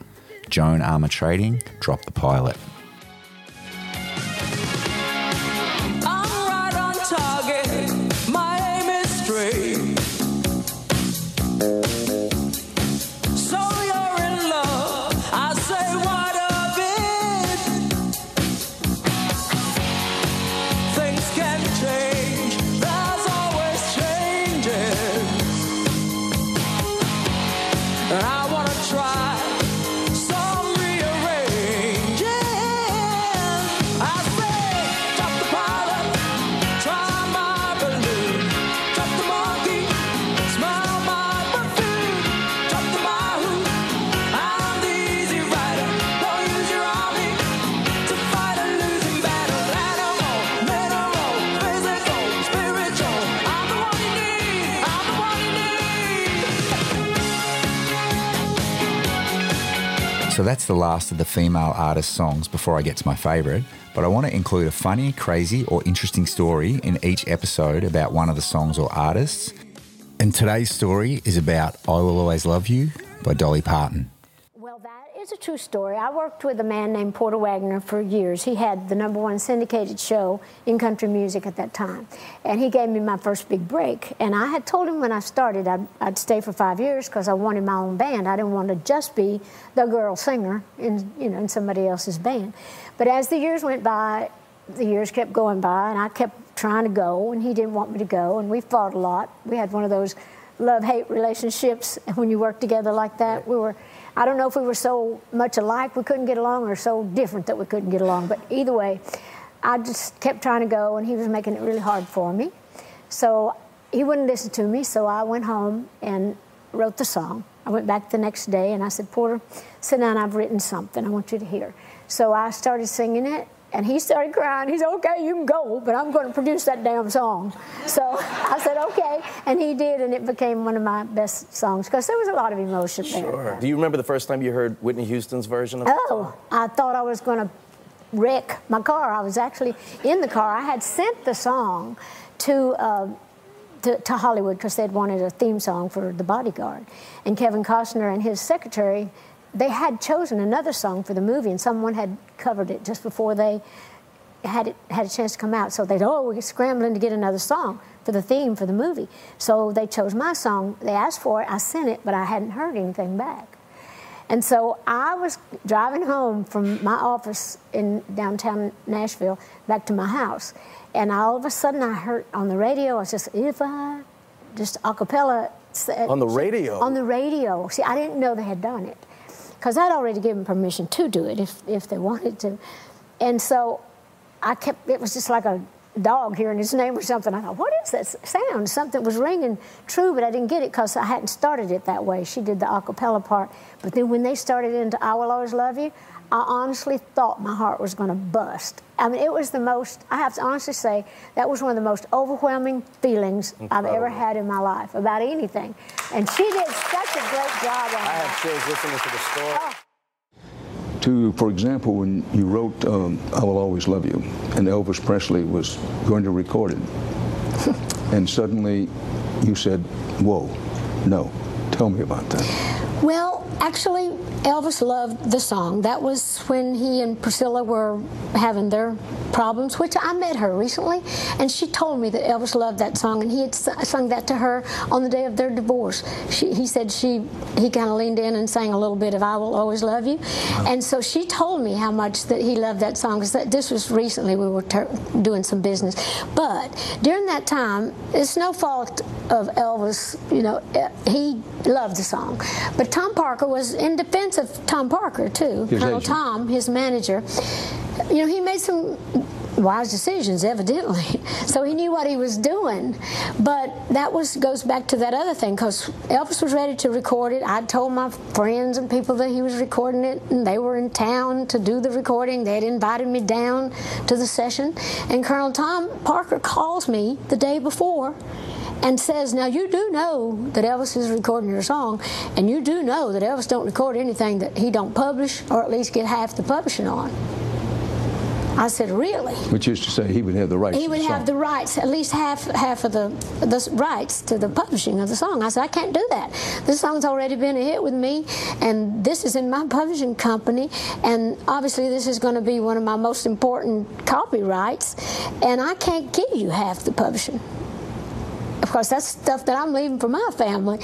Joan Armatrading, Drop the Pilot. Of the female artist songs before I get to my favourite. But I want to include a funny, crazy, or interesting story in each episode about one of the songs or artists. And today's story is about I Will Always Love You by Dolly Parton. True story. I worked with a man named Porter Wagoner for years. He had the number one syndicated show in country music at that time. And he gave me my first big break. And I had told him when I started I'd, I'd stay for five years because I wanted my own band. I didn't want to just be the girl singer in, you know, in somebody else's band. But as the years went by, the years kept going by, and I kept trying to go, and he didn't want me to go. And we fought a lot. We had one of those love hate relationships and *laughs* when you work together like that. We were. I don't know if we were so much alike we couldn't get along or so different that we couldn't get along, but either way, I just kept trying to go and he was making it really hard for me. So he wouldn't listen to me, so I went home and wrote the song. I went back the next day and I said, Porter, sit down, I've written something I want you to hear. So I started singing it and he started crying. He said, okay, you can go, but I'm going to produce that damn song. So *laughs* I said, okay. And he did, and it became one of my best songs because there was a lot of emotion there. Sure. Do you remember the first time you heard Whitney Houston's version of the Oh, I thought I was going to wreck my car. I was actually in the car. I had sent the song to. Uh, to, to Hollywood because they'd wanted a theme song for The Bodyguard. And Kevin Costner and his secretary, they had chosen another song for the movie, and someone had covered it just before they had it had a chance to come out. So they'd oh we're scrambling to get another song for the theme for the movie. So they chose my song. They asked for it. I sent it, but I hadn't heard anything back. And so I was driving home from my office in downtown Nashville back to my house, and all of a sudden I heard on the radio. I was just if I just a cappella On the radio? on the radio. See, I didn't know they had done it because I'd already given permission to do it if, if they wanted to. And so I kept, it was just like a dog hearing his name or something. I thought, what is that sound? Something was ringing true, but I didn't get it because I hadn't started it that way. She did the acapella part. But then when they started into I Will Always Love You, I honestly thought my heart was going to bust. I mean, it was the most, I have to honestly say, that was one of the most overwhelming feelings I've ever had in my life about anything. And she did such a great job on I that. have chills listening to the story. to, for example, when you wrote um, I Will Always Love You, and Elvis Presley was going to record it, *laughs* and suddenly you said, Whoa, no. Tell me about that. Well, actually, Elvis loved the song. That was when he and Priscilla were having their problems, which I met her recently, and she told me that Elvis loved that song, and he had sung that to her on the day of their divorce. She, he said she he kind of leaned in and sang a little bit of "I Will Always Love You," and so she told me how much that he loved that song. Because this was recently we were doing some business, but during that time, it's no fault of Elvis. You know, eh, he loved the song, but Tom Parker was in defense of Tom Parker too. His Colonel agent. Tom, his manager, you know, he made some wise decisions, evidently. *laughs* So he knew what he was doing. But that was goes back to that other thing because Elvis was ready to record it. I told my friends and people that he was recording it, and they were in town to do the recording. They had invited me down to the session, and Colonel Tom Parker calls me the day before and says, "Now you do know that Elvis is recording your song, and you do know that Elvis don't record anything that he don't publish, or at least get half the publishing on." I said, "Really?" Which is to say, he would have the rights. He would the have the rights, at least half half of the the rights to the publishing of the song. I said, I can't do that. This song's already been a hit with me, and this is in my publishing company, and obviously this is going to be one of my most important copyrights, and I can't give you half the publishing. Of course, that's stuff that I'm leaving for my family.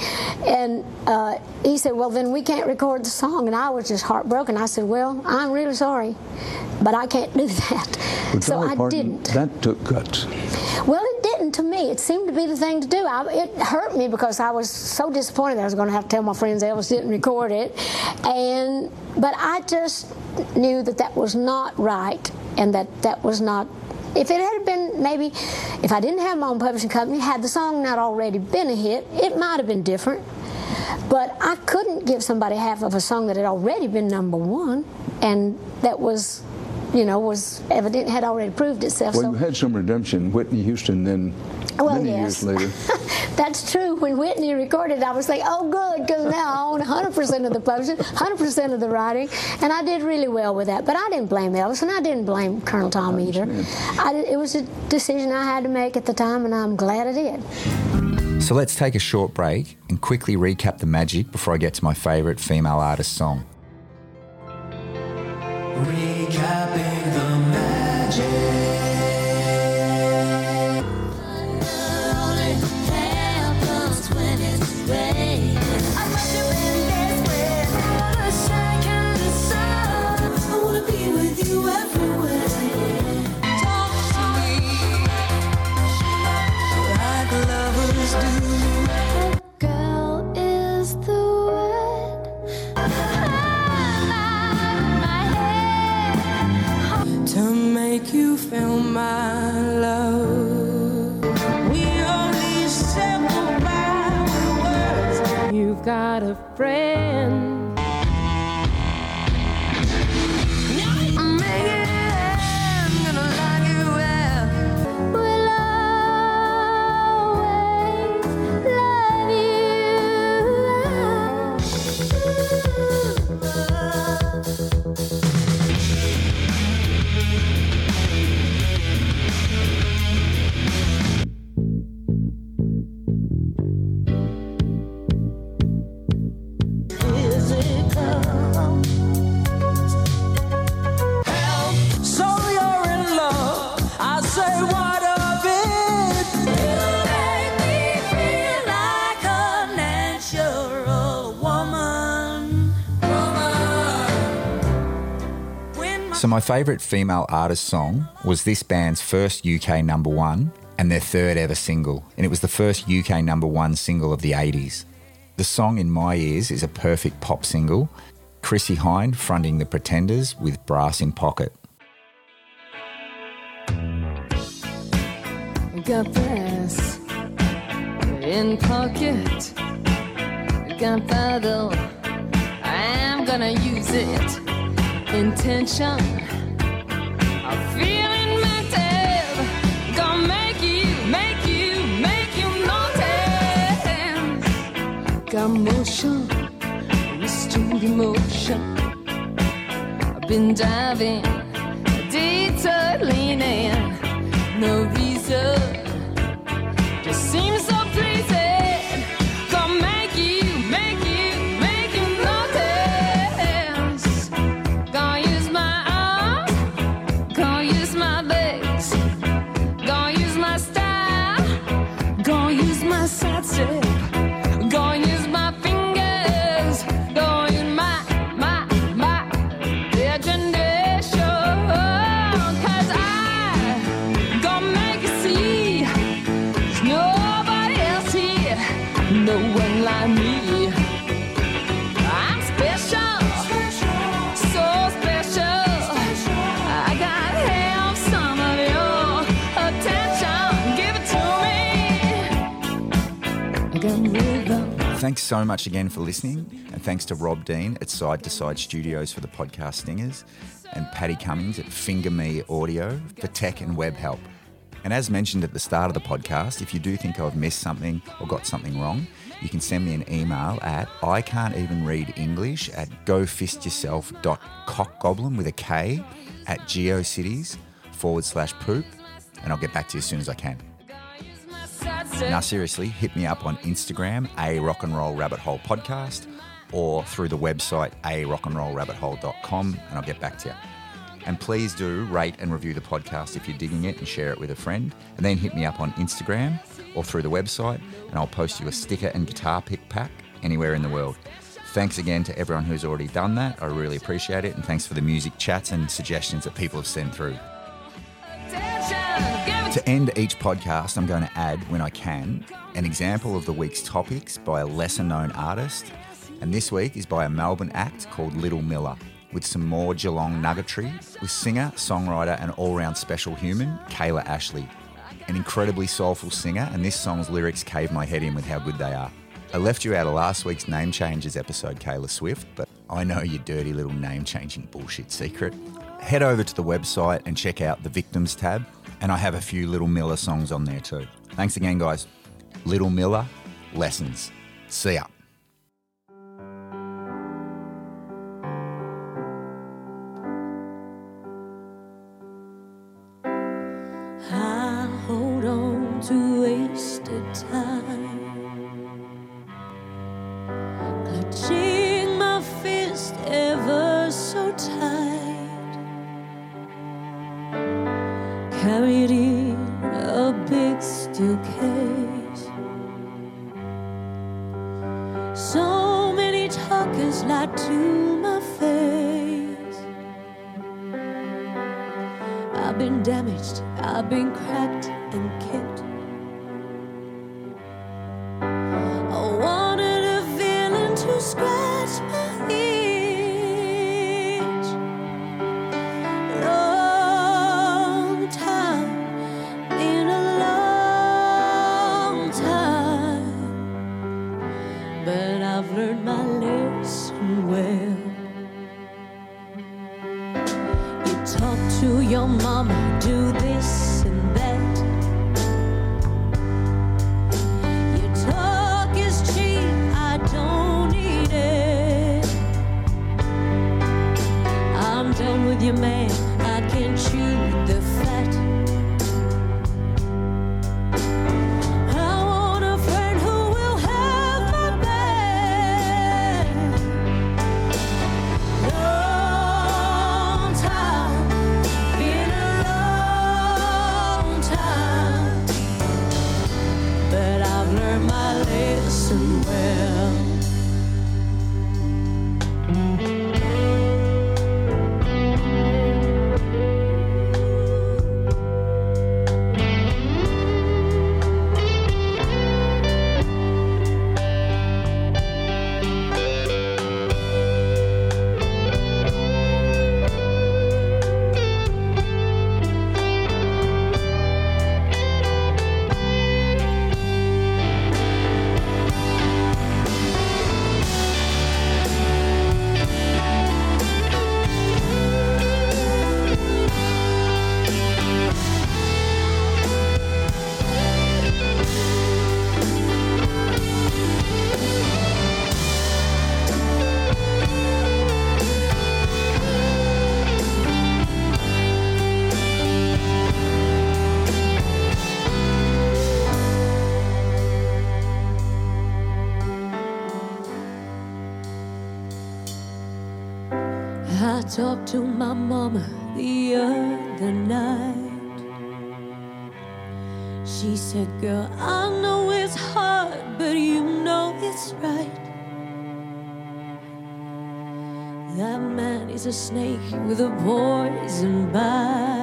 And uh, he said, Well, then we can't record the song. And I was just heartbroken. I said, Well, I'm really sorry, but I can't do *laughs* that. But so I didn't. That took guts. Well, it didn't to me. It seemed to be the thing to do. I, it hurt me because I was so disappointed that I was going to have to tell my friends Elvis didn't record it, and but I just knew that that was not right, and that that was not. If it had been maybe, if I didn't have my own publishing company, had the song not already been a hit, it might have been different. But I couldn't give somebody half of a song that had already been number one, and that was, you know, was evident had already proved itself. Well, so you had some redemption. Whitney Houston, then Oh, well, many yes. years later. *laughs* That's true. When Whitney recorded, I was like, oh, good, because now I own 100% of the publishing, 100% of the writing, and I did really well with that. But I didn't blame Elvis, and I didn't blame Colonel Tom either. I it was a decision I had to make at the time, and I'm glad I did. So let's take a short break and quickly recap the magic before I get to my favourite female artist song. Recapping the magic. You've got So, my favourite female artist song was this band's first UK number one and their third ever single, and it was the first UK number one single of the 80s. The song, in my ears, is a perfect pop single. Chrissie Hynde fronting the Pretenders with Brass in Pocket. Got brass in pocket. Gunpowder. I'm gonna use it. Intention. I'm feeling mental. Gonna make you, make you, make you notice. Got motion, emotion. I've been diving, detour no reason. Just seems so pleasing. Thanks so much again for listening, and thanks to Rob Dean at Side to Side Studios for the podcast stingers, and Paddy Cummings at Finger Me Audio for tech and web help. And as mentioned at the start of the podcast, if you do think I've missed something or got something wrong, you can send me an email at I can't even read English at gofistyourself.cockgoblin with a K at geocities forward slash poop, and I'll get back to you as soon as I can. Now, seriously, hit me up on Instagram, a rock and roll rabbit hole podcast, or through the website, a rock and roll rabbit hole.com, and I'll get back to you. And please do rate and review the podcast if you're digging it and share it with a friend. And then hit me up on Instagram or through the website, and I'll post you a sticker and guitar pick pack anywhere in the world. Thanks again to everyone who's already done that. I really appreciate it. And thanks for the music chats and suggestions that people have sent through. To end each podcast, I'm going to add, when I can, an example of the week's topics by a lesser known artist. And this week is by a Melbourne act called Little Miller, with some more Geelong nuggetry, with singer, songwriter, and all round special human, Kayla Ashley. An incredibly soulful singer, and this song's lyrics cave my head in with how good they are. I left you out of last week's Name Changes episode, Kayla Swift, but I know your dirty little name changing bullshit secret. Head over to the website and check out the Victims tab, and I have a few Little Miller songs on there too. Thanks again, guys. Little Miller Lessons. See ya. To my mama the other night. She said, Girl, I know it's hard, but you know it's right. That man is a snake with a poison bite.